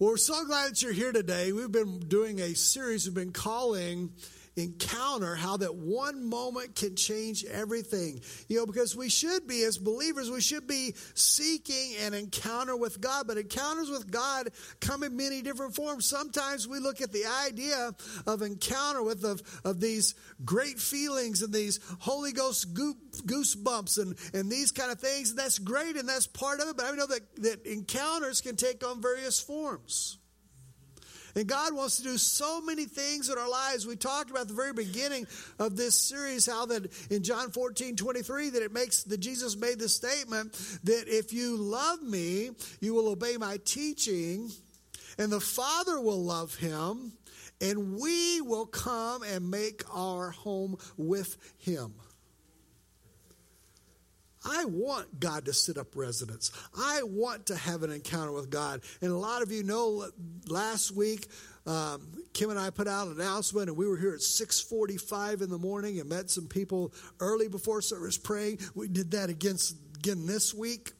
Well, we're so glad that you're here today. We've been doing a series we've been calling encounter how that one moment can change everything. You know, because we should be, as believers, we should be seeking an encounter with God. But encounters with God come in many different forms. Sometimes we look at the idea of encounter with of, of these great feelings and these Holy Ghost goosebumps and, and these kind of things. And that's great and that's part of it. But I know that, that encounters can take on various forms. And God wants to do so many things in our lives. We talked about the very beginning of this series how that in John 14, 23, that it makes that Jesus made the statement that if you love me, you will obey my teaching, and the Father will love him, and we will come and make our home with him. I want God to sit up residence. I want to have an encounter with God. And a lot of you know last week, um, Kim and I put out an announcement, and we were here at 6:45 in the morning and met some people early before service praying. We did that again, again this week.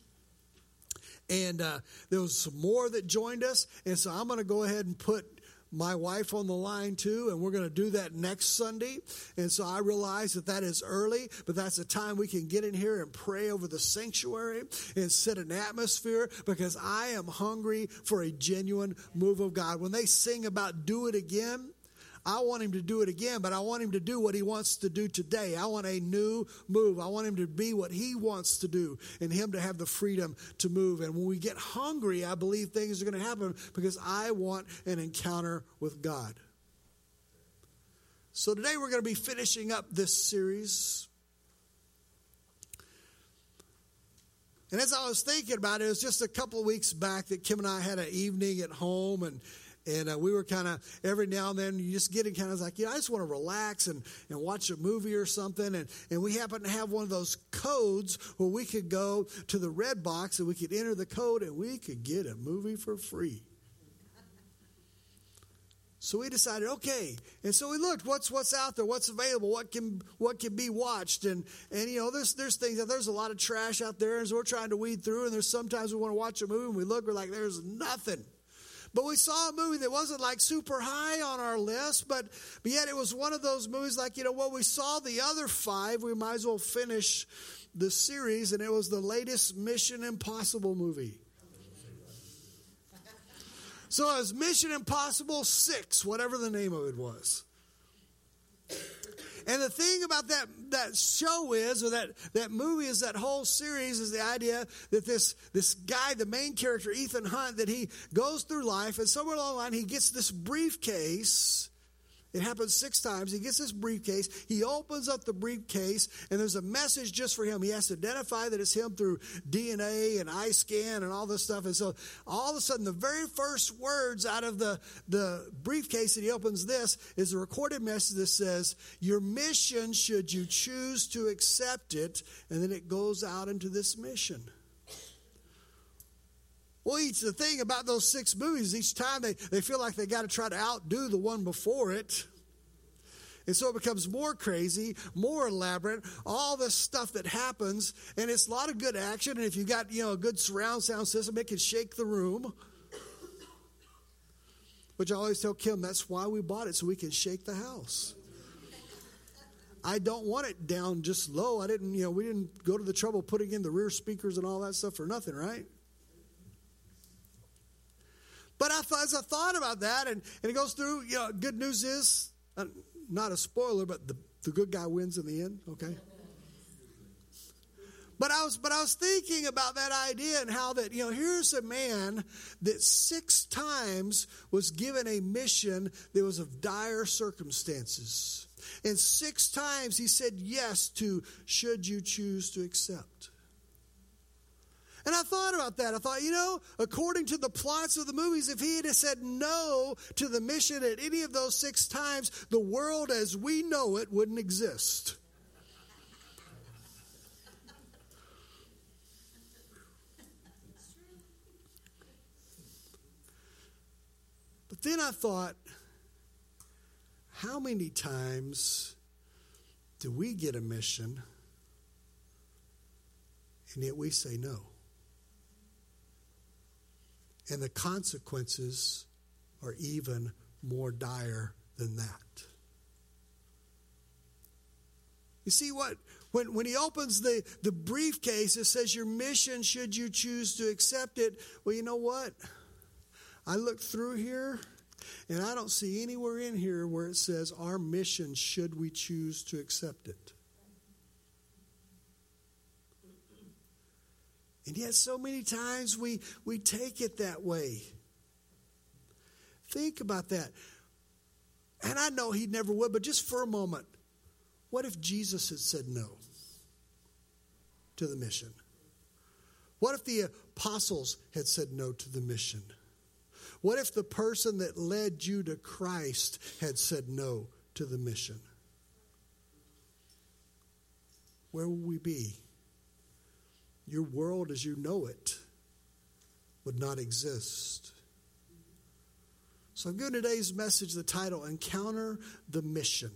And uh, there was some more that joined us. And so I'm going to go ahead and put my wife on the line too, and we're going to do that next Sunday. And so I realize that that is early, but that's a time we can get in here and pray over the sanctuary and set an atmosphere because I am hungry for a genuine move of God. When they sing about do it again, I want him to do it again, but I want him to do what he wants to do today. I want a new move. I want him to be what he wants to do and him to have the freedom to move. And when we get hungry, I believe things are going to happen because I want an encounter with God. So today we're going to be finishing up this series. And as I was thinking about it, it was just a couple of weeks back that Kim and I had an evening at home and and uh, we were kind of every now and then you just getting kind of like, you know, I just want to relax and, and watch a movie or something. And, and we happen to have one of those codes where we could go to the red box and we could enter the code and we could get a movie for free. So we decided, okay, and so we looked what's what's out there, what's available, what can what can be watched, and and you know there's there's things there's a lot of trash out there, and so we're trying to weed through, and there's sometimes we want to watch a movie and we look, we're like there's nothing. But we saw a movie that wasn't like super high on our list, but, but yet it was one of those movies like, you know, well, we saw the other five, we might as well finish the series, and it was the latest Mission Impossible movie. So it was Mission Impossible 6, whatever the name of it was. And the thing about that, that show is, or that, that movie is, that whole series is the idea that this, this guy, the main character, Ethan Hunt, that he goes through life and somewhere along the line he gets this briefcase it happens six times. He gets this briefcase. He opens up the briefcase, and there's a message just for him. He has to identify that it's him through DNA and eye scan and all this stuff. And so all of a sudden, the very first words out of the, the briefcase that he opens this is a recorded message that says, Your mission, should you choose to accept it. And then it goes out into this mission. Well, each the thing about those six movies, each time they, they feel like they got to try to outdo the one before it. And so it becomes more crazy, more elaborate, all this stuff that happens, and it's a lot of good action. And if you got, you know, a good surround sound system, it can shake the room. Which I always tell Kim, that's why we bought it, so we can shake the house. I don't want it down just low. I didn't, you know, we didn't go to the trouble putting in the rear speakers and all that stuff for nothing, right? But as I thought about that, and, and it goes through, you know, good news is, uh, not a spoiler, but the, the good guy wins in the end, okay? But I was but I was thinking about that idea and how that, you know, here's a man that six times was given a mission that was of dire circumstances. And six times he said yes to should you choose to accept. And I thought about that. I thought, you know, according to the plots of the movies, if he had said no to the mission at any of those six times, the world as we know it wouldn't exist. But then I thought, how many times do we get a mission and yet we say no? And the consequences are even more dire than that. You see what? When, when he opens the, the briefcase, it says your mission should you choose to accept it. Well, you know what? I look through here and I don't see anywhere in here where it says our mission should we choose to accept it. And yet, so many times we, we take it that way. Think about that. And I know he never would, but just for a moment, what if Jesus had said no to the mission? What if the apostles had said no to the mission? What if the person that led you to Christ had said no to the mission? Where would we be? Your world as you know it would not exist. So I'm giving today's message the title Encounter the Mission.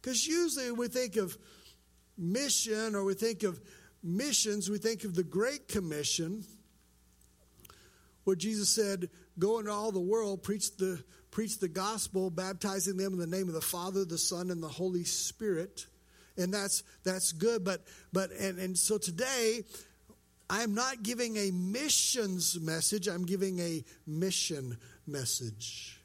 Because usually we think of mission or we think of missions, we think of the Great Commission, where Jesus said, Go into all the world, preach the, preach the gospel, baptizing them in the name of the Father, the Son, and the Holy Spirit. And that's that's good. But but and, and so today I am not giving a missions message, I'm giving a mission message.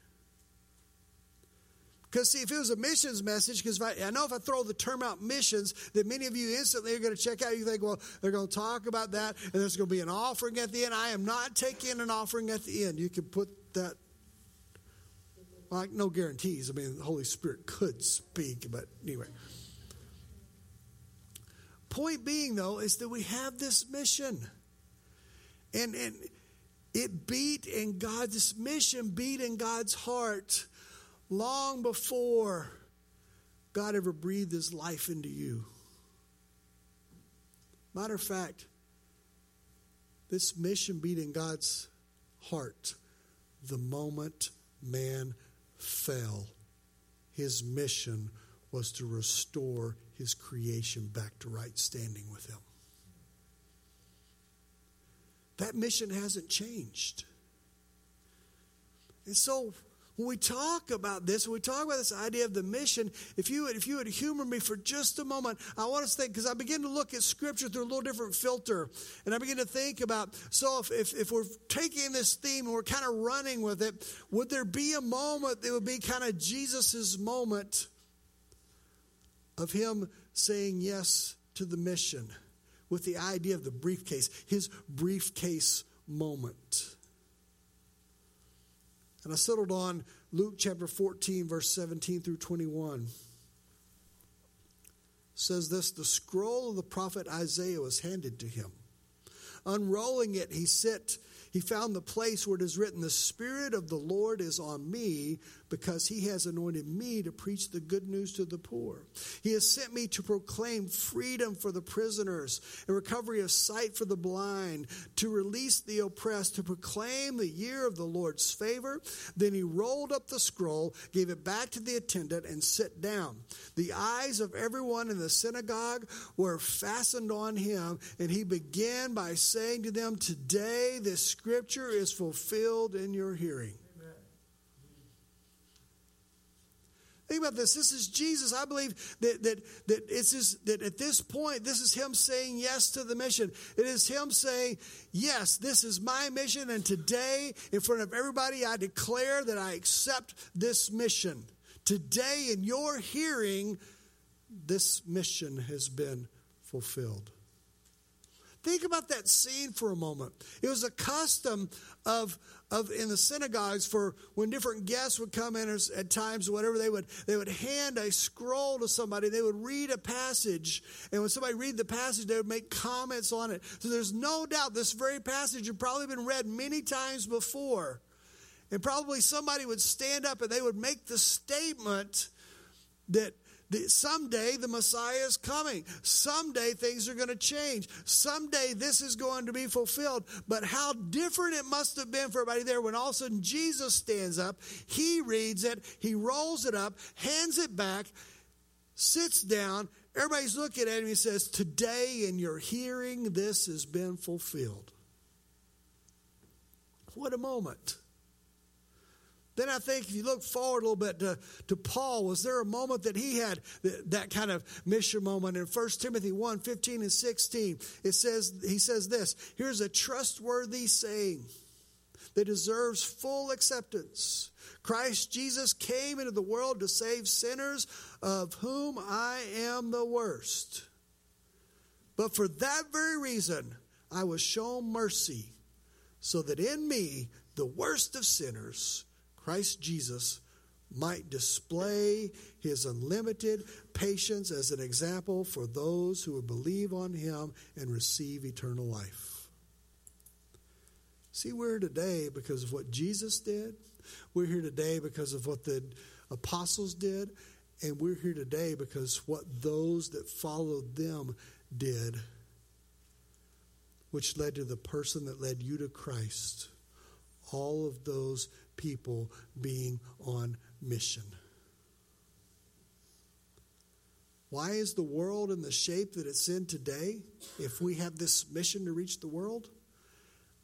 Because, see, if it was a missions message, because I, I, know if I throw the term out missions, that many of you instantly are going to check out. You think, well, they're going to talk about that, and there's going to be an offering at the end. I am not taking an offering at the end. You can put that, like, no guarantees. I mean, the Holy Spirit could speak, but anyway. Point being, though, is that we have this mission. And, and it beat in God's mission, beat in God's heart long before God ever breathed his life into you. Matter of fact, this mission beat in God's heart the moment man fell. His mission was to restore his creation back to right standing with him. That mission hasn't changed. And so when we talk about this, when we talk about this idea of the mission, if you would, if you would humor me for just a moment, I want to think because I begin to look at Scripture through a little different filter, and I begin to think about so if, if if we're taking this theme and we're kind of running with it, would there be a moment that would be kind of Jesus's moment of him saying yes to the mission with the idea of the briefcase, his briefcase moment? And I settled on Luke chapter 14, verse 17 through 21. It says this The scroll of the prophet Isaiah was handed to him. Unrolling it, he sit he found the place where it is written, The Spirit of the Lord is on me because he has anointed me to preach the good news to the poor. He has sent me to proclaim freedom for the prisoners and recovery of sight for the blind, to release the oppressed, to proclaim the year of the Lord's favor. Then he rolled up the scroll, gave it back to the attendant, and sat down. The eyes of everyone in the synagogue were fastened on him, and he began by saying to them, Today this scripture is fulfilled in your hearing. Think about this. This is Jesus. I believe that that that it's his, that at this point, this is him saying yes to the mission. It is him saying, "Yes, this is my mission, and today, in front of everybody, I declare that I accept this mission. Today, in your hearing, this mission has been fulfilled." Think about that scene for a moment. It was a custom of, of in the synagogues for when different guests would come in at times, whatever they would, they would hand a scroll to somebody. They would read a passage, and when somebody read the passage, they would make comments on it. So there's no doubt this very passage had probably been read many times before, and probably somebody would stand up and they would make the statement that someday the Messiah is coming. Someday things are going to change. Someday this is going to be fulfilled. But how different it must have been for everybody there when all of a sudden Jesus stands up, he reads it, he rolls it up, hands it back, sits down. Everybody's looking at him. He says, Today in your hearing, this has been fulfilled. what a moment. Then I think if you look forward a little bit to, to Paul, was there a moment that he had that, that kind of mission moment? In 1 Timothy 1 15 and 16, it says, he says this here's a trustworthy saying that deserves full acceptance. Christ Jesus came into the world to save sinners, of whom I am the worst. But for that very reason, I was shown mercy, so that in me, the worst of sinners, Christ Jesus might display his unlimited patience as an example for those who would believe on him and receive eternal life. See, we're here today because of what Jesus did. We're here today because of what the apostles did. And we're here today because what those that followed them did, which led to the person that led you to Christ. All of those people being on mission. Why is the world in the shape that it's in today if we have this mission to reach the world?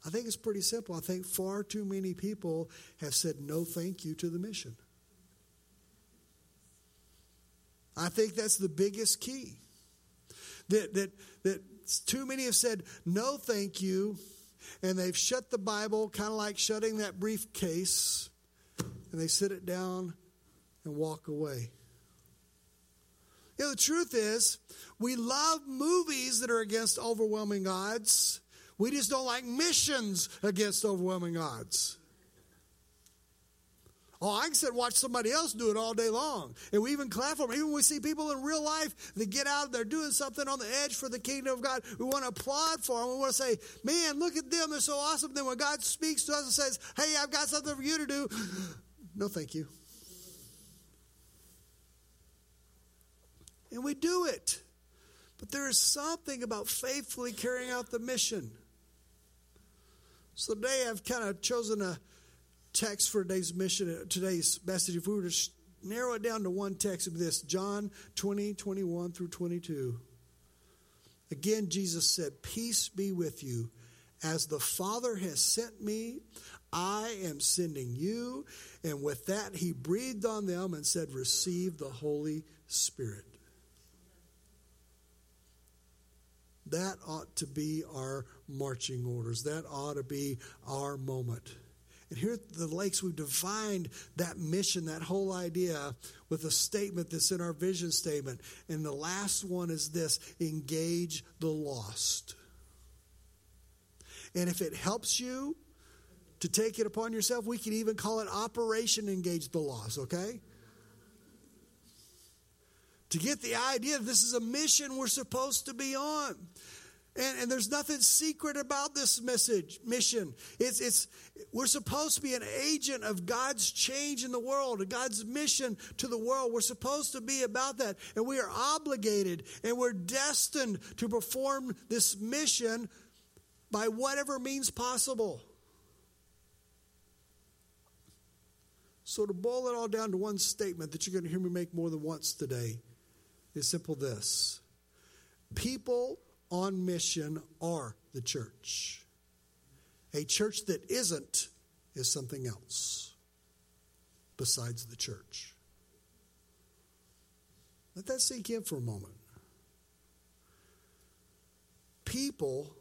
I think it's pretty simple. I think far too many people have said no thank you to the mission. I think that's the biggest key. That, that, that too many have said no thank you and they've shut the Bible, kind of like shutting that briefcase, and they sit it down and walk away. You know, the truth is, we love movies that are against overwhelming odds. We just don't like missions against overwhelming odds. Oh, I can sit and watch somebody else do it all day long. And we even clap for them. Even we see people in real life that get out, they're doing something on the edge for the kingdom of God. We want to applaud for them. We want to say, man, look at them. They're so awesome. Then when God speaks to us and says, hey, I've got something for you to do, no, thank you. And we do it. But there is something about faithfully carrying out the mission. So today I've kind of chosen a text for today's mission, uh, today's message, if we were to narrow it down to one text of this, John 20, 21 through 22. Again, Jesus said, Peace be with you. As the Father has sent me, I am sending you. And with that, he breathed on them and said, Receive the Holy Spirit. That ought to be our marching orders. That ought to be our moment. And here at the lakes, we've defined that mission, that whole idea, with a statement that's in our vision statement. And the last one is this engage the lost. And if it helps you to take it upon yourself, we can even call it Operation Engage the Lost, okay? To get the idea this is a mission we're supposed to be on. And, and, there's nothing secret about this message mission. It's, it's we're supposed to be an agent of God's change in the world, God's mission to the world. We're supposed to be about that, and we are obligated and we're destined to perform this mission by whatever means possible. So to boil it all down to one statement that you're going to hear me make more than once today is simple: this people on mission are the church. A church that isn't is something else besides the church. Let that sink in for a moment. People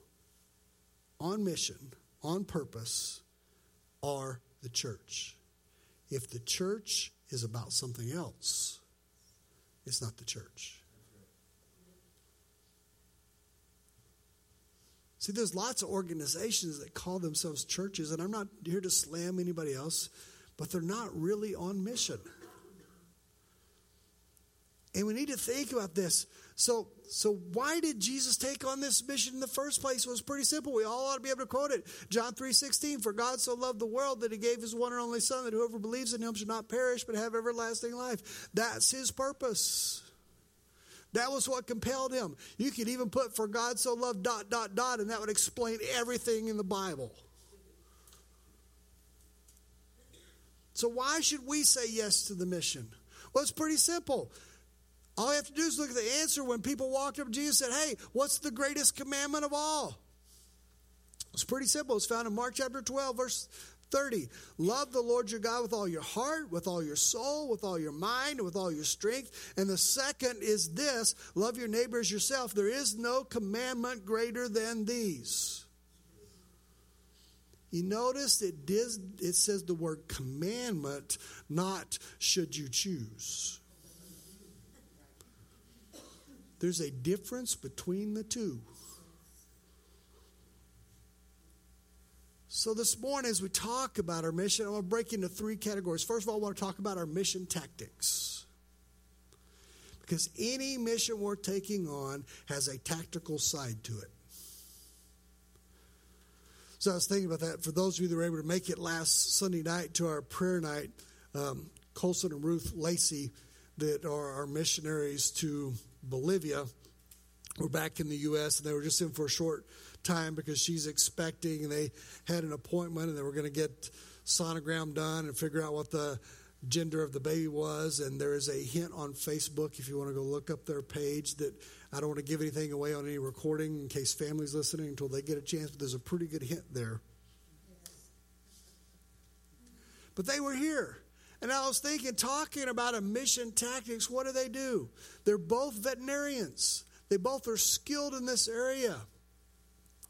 on mission, on purpose, are the church. If the church is about something else, it's not the church. See, there's lots of organizations that call themselves churches, and I'm not here to slam anybody else, but they're not really on mission. And we need to think about this. So, so why did Jesus take on this mission in the first place? It was pretty simple. We all ought to be able to quote it. John 3:16, for God so loved the world that he gave his one and only son that whoever believes in him should not perish but have everlasting life. That's his purpose. That was what compelled him. You could even put, for God so loved, dot, dot, dot, and that would explain everything in the Bible. So, why should we say yes to the mission? Well, it's pretty simple. All you have to do is look at the answer when people walked up to Jesus and said, Hey, what's the greatest commandment of all? It's pretty simple. It's found in Mark chapter 12, verse 30. Love the Lord your God with all your heart, with all your soul, with all your mind, with all your strength. And the second is this love your neighbor as yourself. There is no commandment greater than these. You notice it, did, it says the word commandment, not should you choose. There's a difference between the two. So, this morning, as we talk about our mission, I want to break into three categories. First of all, I want to talk about our mission tactics. Because any mission we're taking on has a tactical side to it. So, I was thinking about that. For those of you that were able to make it last Sunday night to our prayer night, um, Colson and Ruth Lacey, that are our missionaries to Bolivia, were back in the U.S., and they were just in for a short time because she's expecting and they had an appointment and they were going to get sonogram done and figure out what the gender of the baby was and there is a hint on facebook if you want to go look up their page that i don't want to give anything away on any recording in case families listening until they get a chance but there's a pretty good hint there. But they were here and i was thinking talking about a mission tactics what do they do? They're both veterinarians. They both are skilled in this area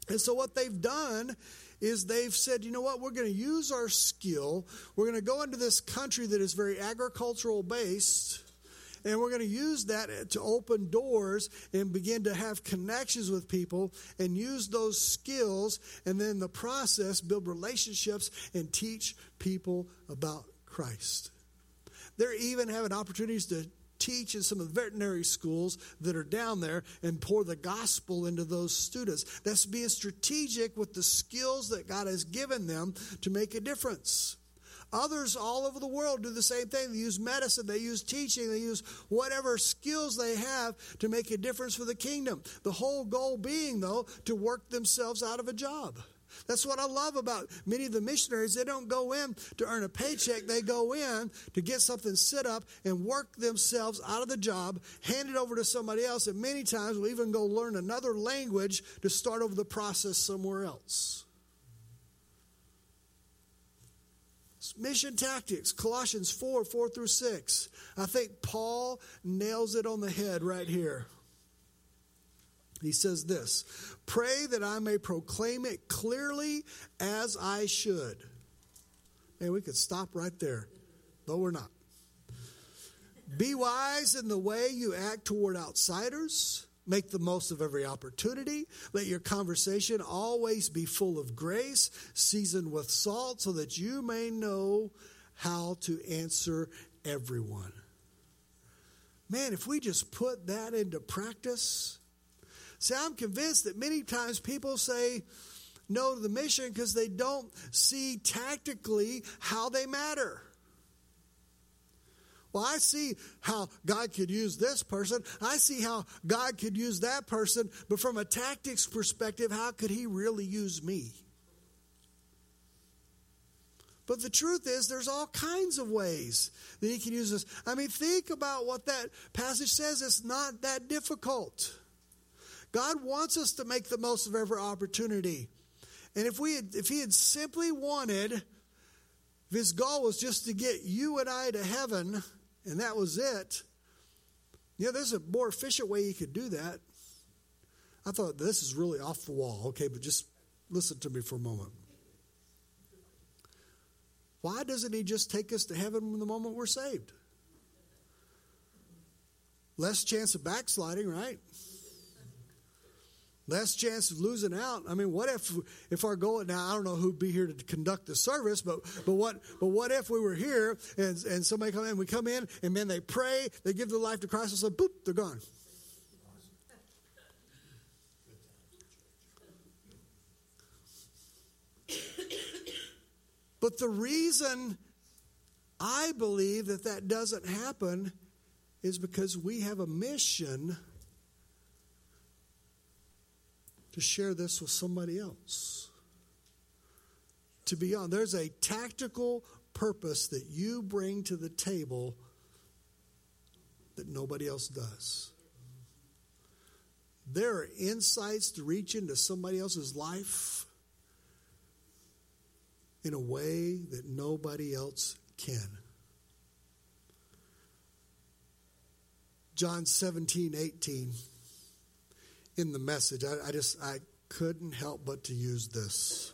and so, what they've done is they've said, you know what, we're going to use our skill. We're going to go into this country that is very agricultural based. And we're going to use that to open doors and begin to have connections with people and use those skills and then the process build relationships and teach people about Christ. They're even having opportunities to teach in some of the veterinary schools that are down there and pour the gospel into those students. That's being strategic with the skills that God has given them to make a difference. Others all over the world do the same thing. They use medicine, they use teaching, they use whatever skills they have to make a difference for the kingdom. The whole goal being, though, to work themselves out of a job. That's what I love about many of the missionaries. They don't go in to earn a paycheck, they go in to get something set up and work themselves out of the job, hand it over to somebody else, and many times will even go learn another language to start over the process somewhere else. Mission tactics, Colossians 4 4 through 6. I think Paul nails it on the head right here. He says this Pray that I may proclaim it clearly as I should. Man, we could stop right there, but we're not. Be wise in the way you act toward outsiders. Make the most of every opportunity. Let your conversation always be full of grace, seasoned with salt, so that you may know how to answer everyone. Man, if we just put that into practice, See, I'm convinced that many times people say no to the mission because they don't see tactically how they matter. Well, I see how God could use this person. I see how God could use that person. But from a tactics perspective, how could He really use me? But the truth is, there's all kinds of ways that He can use us. I mean, think about what that passage says. It's not that difficult. God wants us to make the most of every opportunity. And if we had, if he had simply wanted, if his goal was just to get you and I to heaven, and that was it, you know, there's a more efficient way he could do that. I thought this is really off the wall, okay, but just listen to me for a moment. Why doesn't he just take us to heaven the moment we're saved? Less chance of backsliding, right? Less chance of losing out. I mean, what if if our goal now I don't know who'd be here to conduct the service, but but what but what if we were here and and somebody come in, we come in and man they pray, they give their life to Christ, and so boop, they're gone. But the reason I believe that that doesn't happen is because we have a mission to share this with somebody else. To be on, there's a tactical purpose that you bring to the table that nobody else does. There are insights to reach into somebody else's life in a way that nobody else can. John 17, 18, in the message, I, I just, I couldn't help but to use this.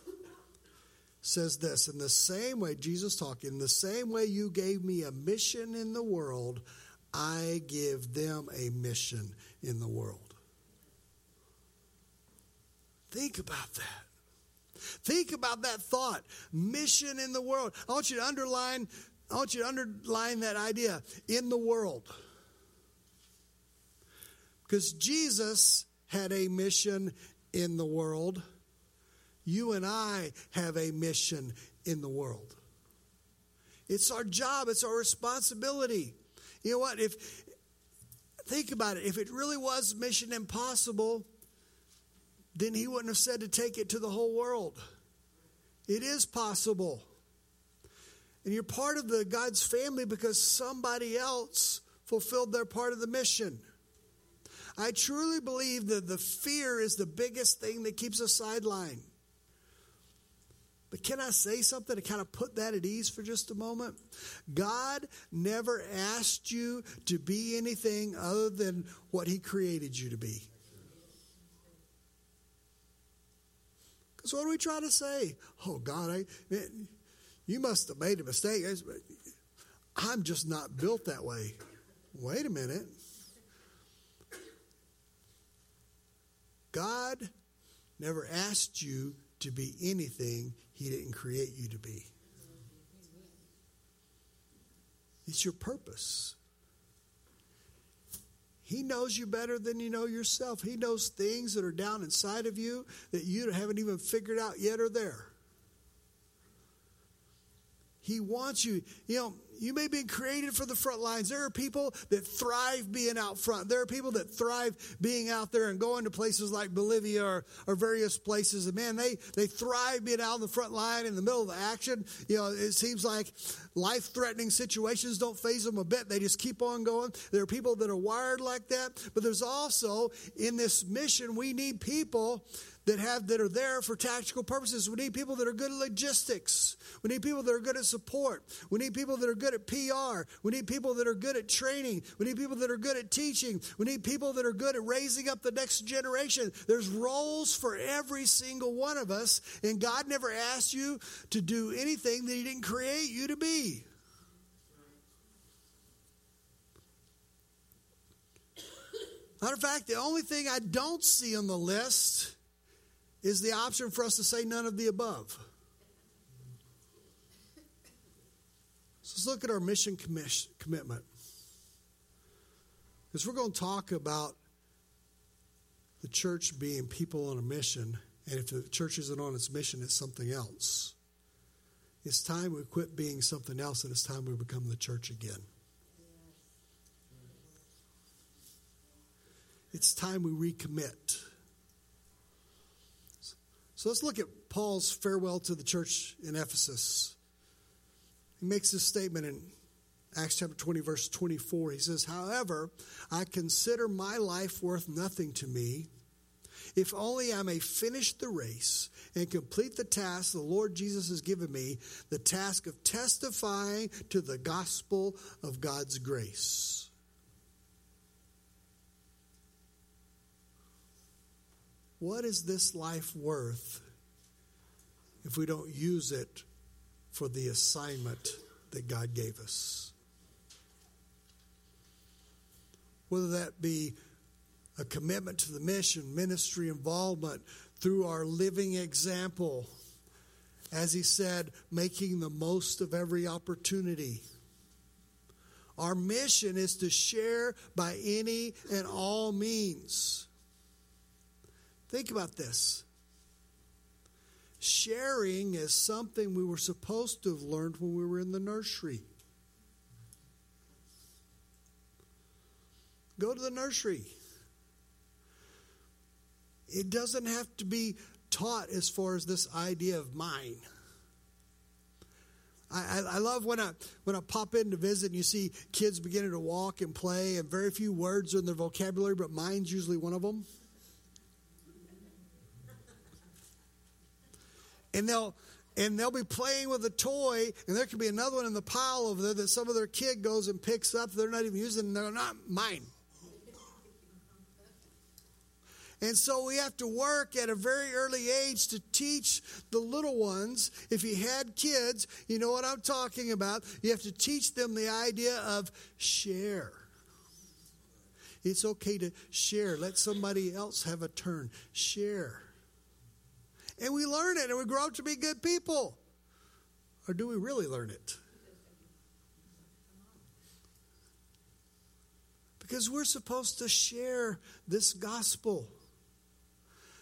Says this, in the same way, Jesus talking, in the same way you gave me a mission in the world, I give them a mission in the world. Think about that. Think about that thought. Mission in the world. I want you to underline, I want you to underline that idea in the world. Because Jesus had a mission in the world. You and I have a mission in the world. It's our job, it's our responsibility. You know what? If think about it, if it really was mission impossible, then he wouldn't have said to take it to the whole world. It is possible. And you're part of the God's family because somebody else fulfilled their part of the mission. I truly believe that the fear is the biggest thing that keeps us sidelined. But can I say something to kind of put that at ease for just a moment? God never asked you to be anything other than what He created you to be. Because what are we trying to say? Oh, God, I, man, you must have made a mistake. I'm just not built that way. Wait a minute. God never asked you to be anything He didn't create you to be. It's your purpose. He knows you better than you know yourself. He knows things that are down inside of you that you haven't even figured out yet are there. He wants you. You know, you may be created for the front lines. There are people that thrive being out front. There are people that thrive being out there and going to places like Bolivia or, or various places. And man, they, they thrive being out in the front line in the middle of the action. You know, it seems like life threatening situations don't faze them a bit. They just keep on going. There are people that are wired like that. But there's also in this mission, we need people that have that are there for tactical purposes. We need people that are good at logistics. We need people that are good at support. We need people that are good at PR. We need people that are good at training. We need people that are good at teaching. We need people that are good at raising up the next generation. There's roles for every single one of us, and God never asked you to do anything that He didn't create you to be. Matter of fact, the only thing I don't see on the list is the option for us to say none of the above. So let's look at our mission commitment. Because we're going to talk about the church being people on a mission, and if the church isn't on its mission, it's something else. It's time we quit being something else, and it's time we become the church again. It's time we recommit. So let's look at Paul's farewell to the church in Ephesus. He makes this statement in Acts chapter 20, verse 24. He says, However, I consider my life worth nothing to me, if only I may finish the race and complete the task the Lord Jesus has given me the task of testifying to the gospel of God's grace. What is this life worth if we don't use it for the assignment that God gave us? Whether that be a commitment to the mission, ministry involvement through our living example, as he said, making the most of every opportunity. Our mission is to share by any and all means. Think about this. Sharing is something we were supposed to have learned when we were in the nursery. Go to the nursery. It doesn't have to be taught as far as this idea of mine. I, I, love when I when I pop in to visit and you see kids beginning to walk and play and very few words in their vocabulary, but mine's usually one of them. And they'll and they'll be playing with a toy, and there could be another one in the pile over there that some other kid goes and picks up. They're not even using, they're not mine. And so we have to work at a very early age to teach the little ones. If you had kids, you know what I'm talking about. You have to teach them the idea of share. It's okay to share. Let somebody else have a turn. Share. And we learn it and we grow up to be good people. Or do we really learn it? Because we're supposed to share this gospel.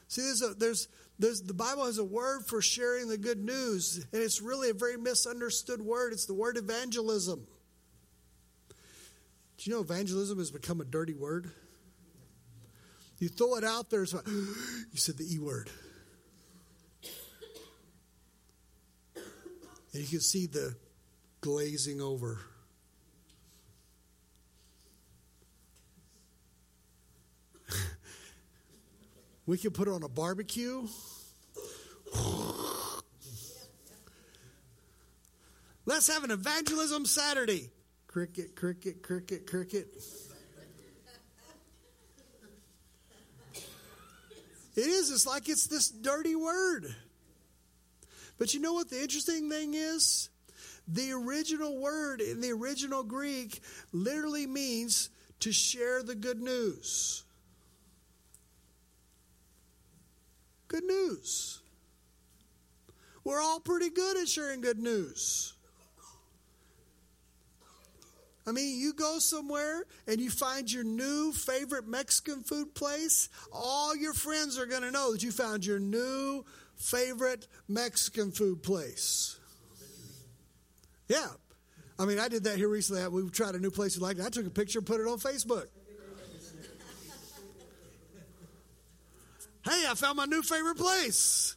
See, there's, a, there's, there's the Bible has a word for sharing the good news, and it's really a very misunderstood word. It's the word evangelism. Do you know evangelism has become a dirty word? You throw it out there, it's like, you said the E word. And you can see the glazing over. we can put it on a barbecue. Let's have an evangelism Saturday. Cricket, cricket, cricket, cricket. It is. It's like it's this dirty word. But you know what the interesting thing is? The original word in the original Greek literally means to share the good news. Good news. We're all pretty good at sharing good news. I mean, you go somewhere and you find your new favorite Mexican food place, all your friends are going to know that you found your new favorite Mexican food place. Yeah. I mean, I did that here recently. We tried a new place we liked. I took a picture and put it on Facebook. hey, I found my new favorite place.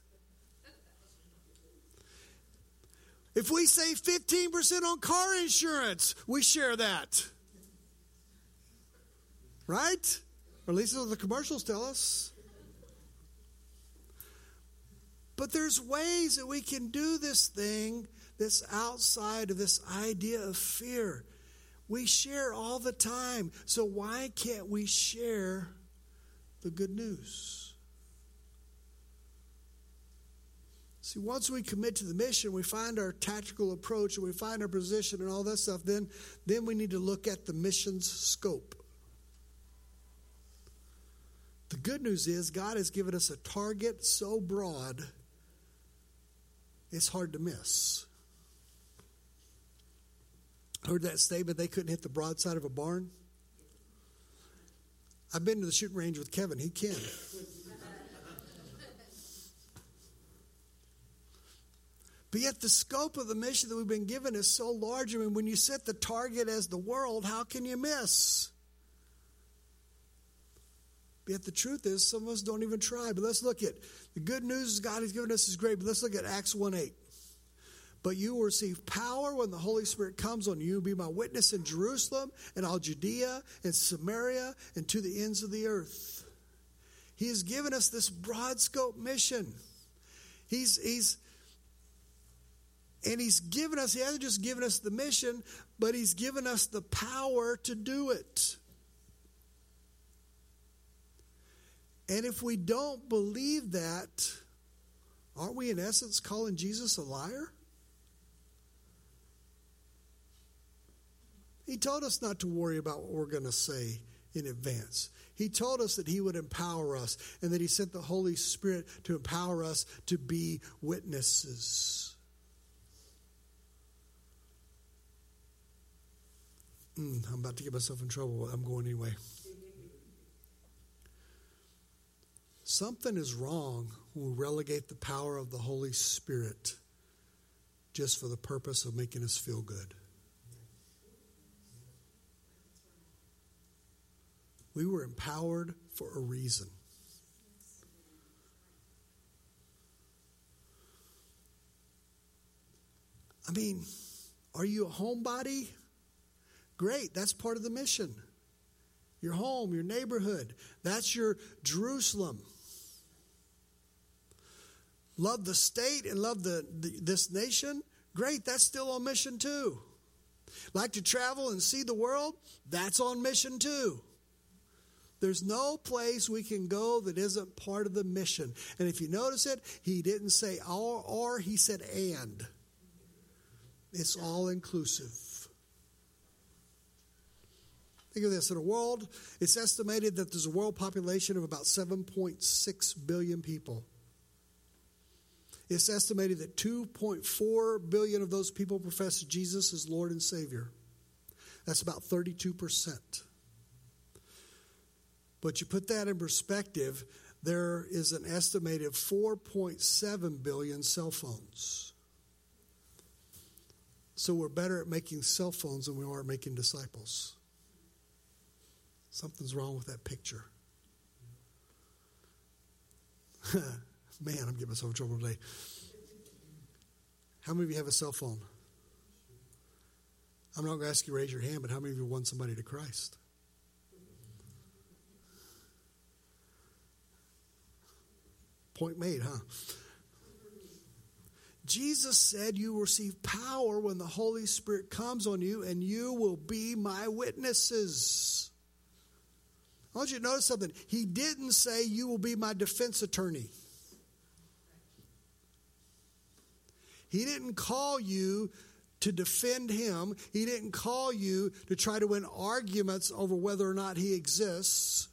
If we save 15% on car insurance, we share that. Right? Or at least what the commercials tell us. But there's ways that we can do this thing that's outside of this idea of fear. We share all the time. So why can't we share the good news? See, once we commit to the mission, we find our tactical approach and we find our position and all that stuff, then, then we need to look at the mission's scope. The good news is God has given us a target so broad, it's hard to miss. Heard that statement, they couldn't hit the broadside of a barn? I've been to the shooting range with Kevin, he can. But yet, the scope of the mission that we've been given is so large. I mean, when you set the target as the world, how can you miss? Yet, the truth is, some of us don't even try. But let's look at the good news God has given us is great. But let's look at Acts 1 8. But you will receive power when the Holy Spirit comes on you. Be my witness in Jerusalem and all Judea and Samaria and to the ends of the earth. He has given us this broad scope mission. He's, he's, and he's given us, he hasn't just given us the mission, but he's given us the power to do it. And if we don't believe that, aren't we in essence calling Jesus a liar? He told us not to worry about what we're going to say in advance. He told us that He would empower us and that He sent the Holy Spirit to empower us to be witnesses. mm, I'm about to get myself in trouble. I'm going anyway. Something is wrong when we relegate the power of the Holy Spirit just for the purpose of making us feel good. We were empowered for a reason. I mean, are you a homebody? Great, that's part of the mission. Your home, your neighborhood, that's your Jerusalem. Love the state and love the, the, this nation, great, that's still on mission too. Like to travel and see the world, that's on mission too. There's no place we can go that isn't part of the mission. And if you notice it, he didn't say or, or he said and. It's all inclusive. Think of this in a world, it's estimated that there's a world population of about 7.6 billion people. It's estimated that 2.4 billion of those people profess Jesus as Lord and Savior. That's about 32%. But you put that in perspective, there is an estimated 4.7 billion cell phones. So we're better at making cell phones than we are at making disciples. Something's wrong with that picture. Man, I'm getting myself in trouble today. How many of you have a cell phone? I'm not going to ask you to raise your hand, but how many of you won somebody to Christ? Point made, huh? Jesus said, You will receive power when the Holy Spirit comes on you, and you will be my witnesses. I want you to notice something. He didn't say, You will be my defense attorney. He didn't call you to defend him. He didn't call you to try to win arguments over whether or not he exists.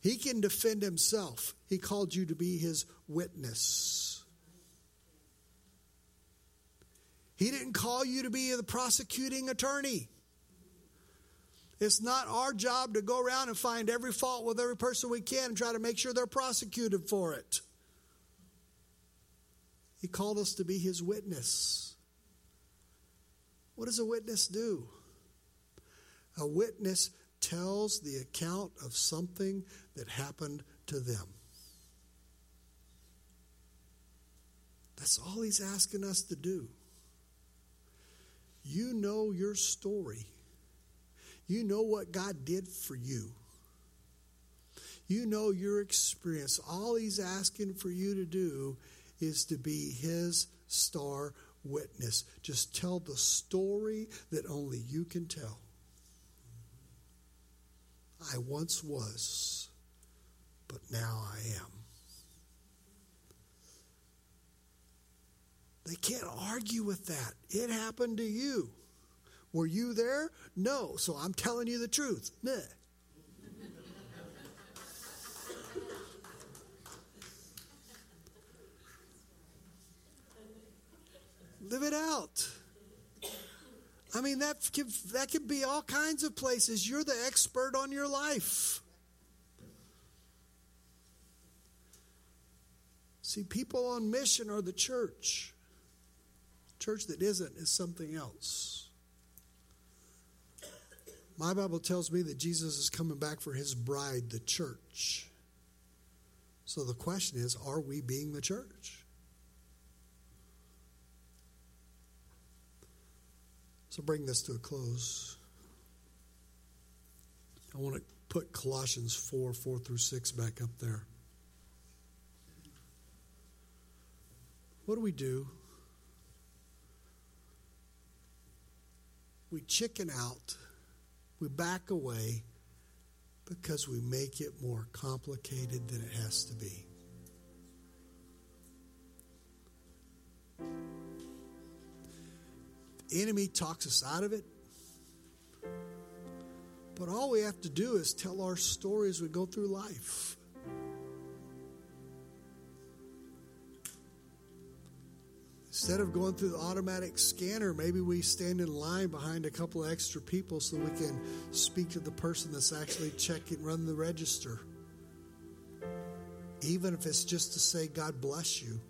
He can defend himself. He called you to be his witness. He didn't call you to be the prosecuting attorney. It's not our job to go around and find every fault with every person we can and try to make sure they're prosecuted for it. He called us to be his witness. What does a witness do? A witness tells the account of something that happened to them. That's all he's asking us to do. You know your story. You know what God did for you. You know your experience. All he's asking for you to do is to be his star witness. Just tell the story that only you can tell. I once was, but now I am. They can't argue with that. It happened to you. Were you there? No. So I'm telling you the truth. Meh. Live it out. I mean, that could, that could be all kinds of places. You're the expert on your life. See, people on mission are the church. Church that isn't is something else. My Bible tells me that Jesus is coming back for his bride, the church. So the question is are we being the church? So bring this to a close. I want to put Colossians 4 4 through 6 back up there. What do we do? We chicken out, we back away because we make it more complicated than it has to be. Enemy talks us out of it. But all we have to do is tell our story as we go through life. Instead of going through the automatic scanner, maybe we stand in line behind a couple of extra people so we can speak to the person that's actually checking, run the register. Even if it's just to say, God bless you.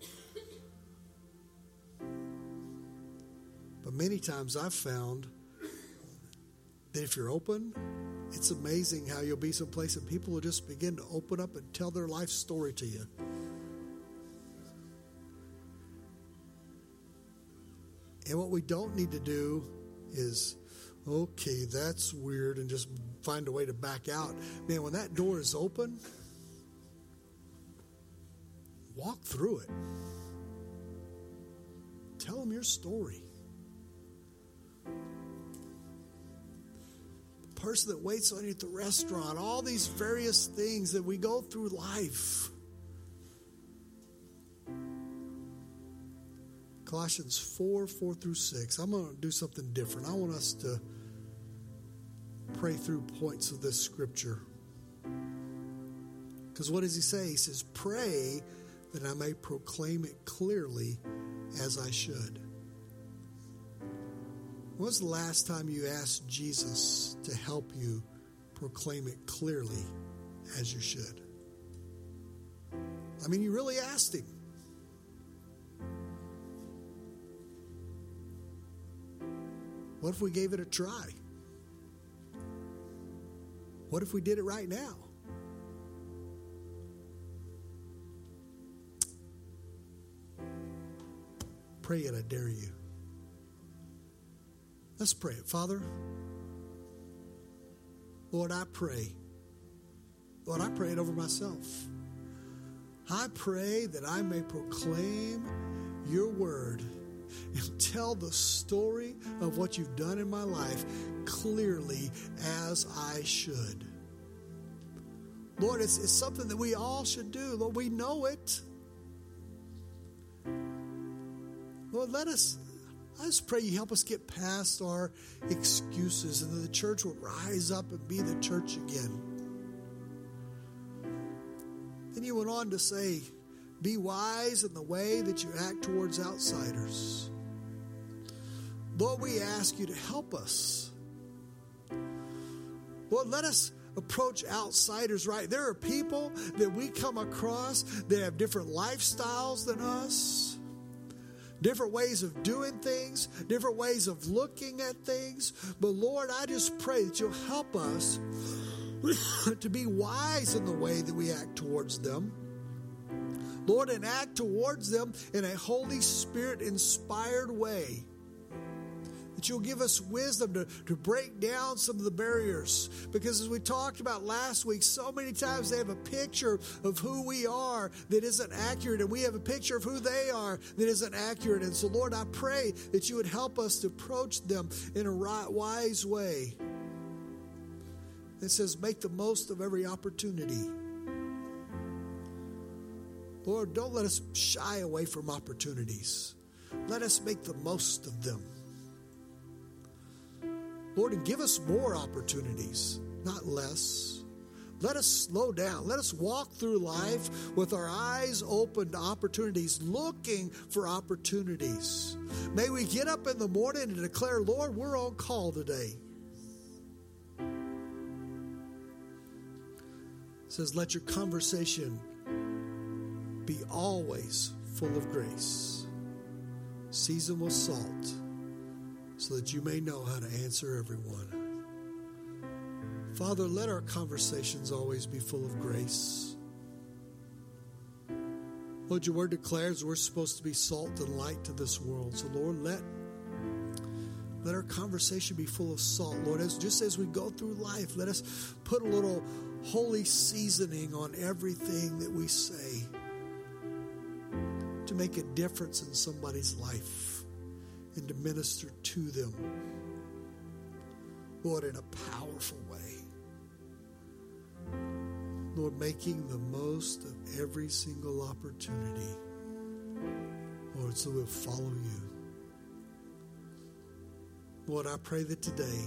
But many times I've found that if you're open, it's amazing how you'll be someplace and people will just begin to open up and tell their life story to you. And what we don't need to do is, okay, that's weird, and just find a way to back out. Man, when that door is open, walk through it. Tell them your story. The person that waits on you at the restaurant, all these various things that we go through life. Colossians 4 4 through 6. I'm going to do something different. I want us to pray through points of this scripture. Because what does he say? He says, Pray that I may proclaim it clearly as I should. When was the last time you asked Jesus to help you proclaim it clearly as you should? I mean, you really asked him. What if we gave it a try? What if we did it right now? Pray it, I dare you. Let's pray it. Father, Lord, I pray. Lord, I pray it over myself. I pray that I may proclaim your word and tell the story of what you've done in my life clearly as I should. Lord, it's, it's something that we all should do. Lord, we know it. Lord, let us, I just pray you help us get past our excuses and that the church will rise up and be the church again. Then you went on to say, be wise in the way that you act towards outsiders. Lord, we ask you to help us. Lord, let us approach outsiders right. There are people that we come across that have different lifestyles than us, different ways of doing things, different ways of looking at things. But Lord, I just pray that you'll help us to be wise in the way that we act towards them. Lord, and act towards them in a Holy Spirit inspired way. That you'll give us wisdom to, to break down some of the barriers. Because as we talked about last week, so many times they have a picture of who we are that isn't accurate, and we have a picture of who they are that isn't accurate. And so, Lord, I pray that you would help us to approach them in a right, wise way. It says, make the most of every opportunity. Lord, don't let us shy away from opportunities. Let us make the most of them. Lord, and give us more opportunities, not less. Let us slow down. Let us walk through life with our eyes open to opportunities, looking for opportunities. May we get up in the morning and declare, Lord, we're on call today. It says, let your conversation be always full of grace, seasoned with salt, so that you may know how to answer everyone. Father, let our conversations always be full of grace. Lord, your word declares we're supposed to be salt and light to this world. So, Lord, let let our conversation be full of salt, Lord. As just as we go through life, let us put a little holy seasoning on everything that we say to make a difference in somebody's life and to minister to them, Lord, in a powerful way. Lord, making the most of every single opportunity, Lord, so we'll follow you. Lord, I pray that today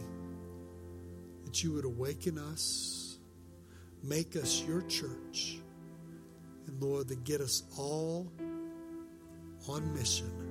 that you would awaken us, make us your church, and Lord, that get us all on mission.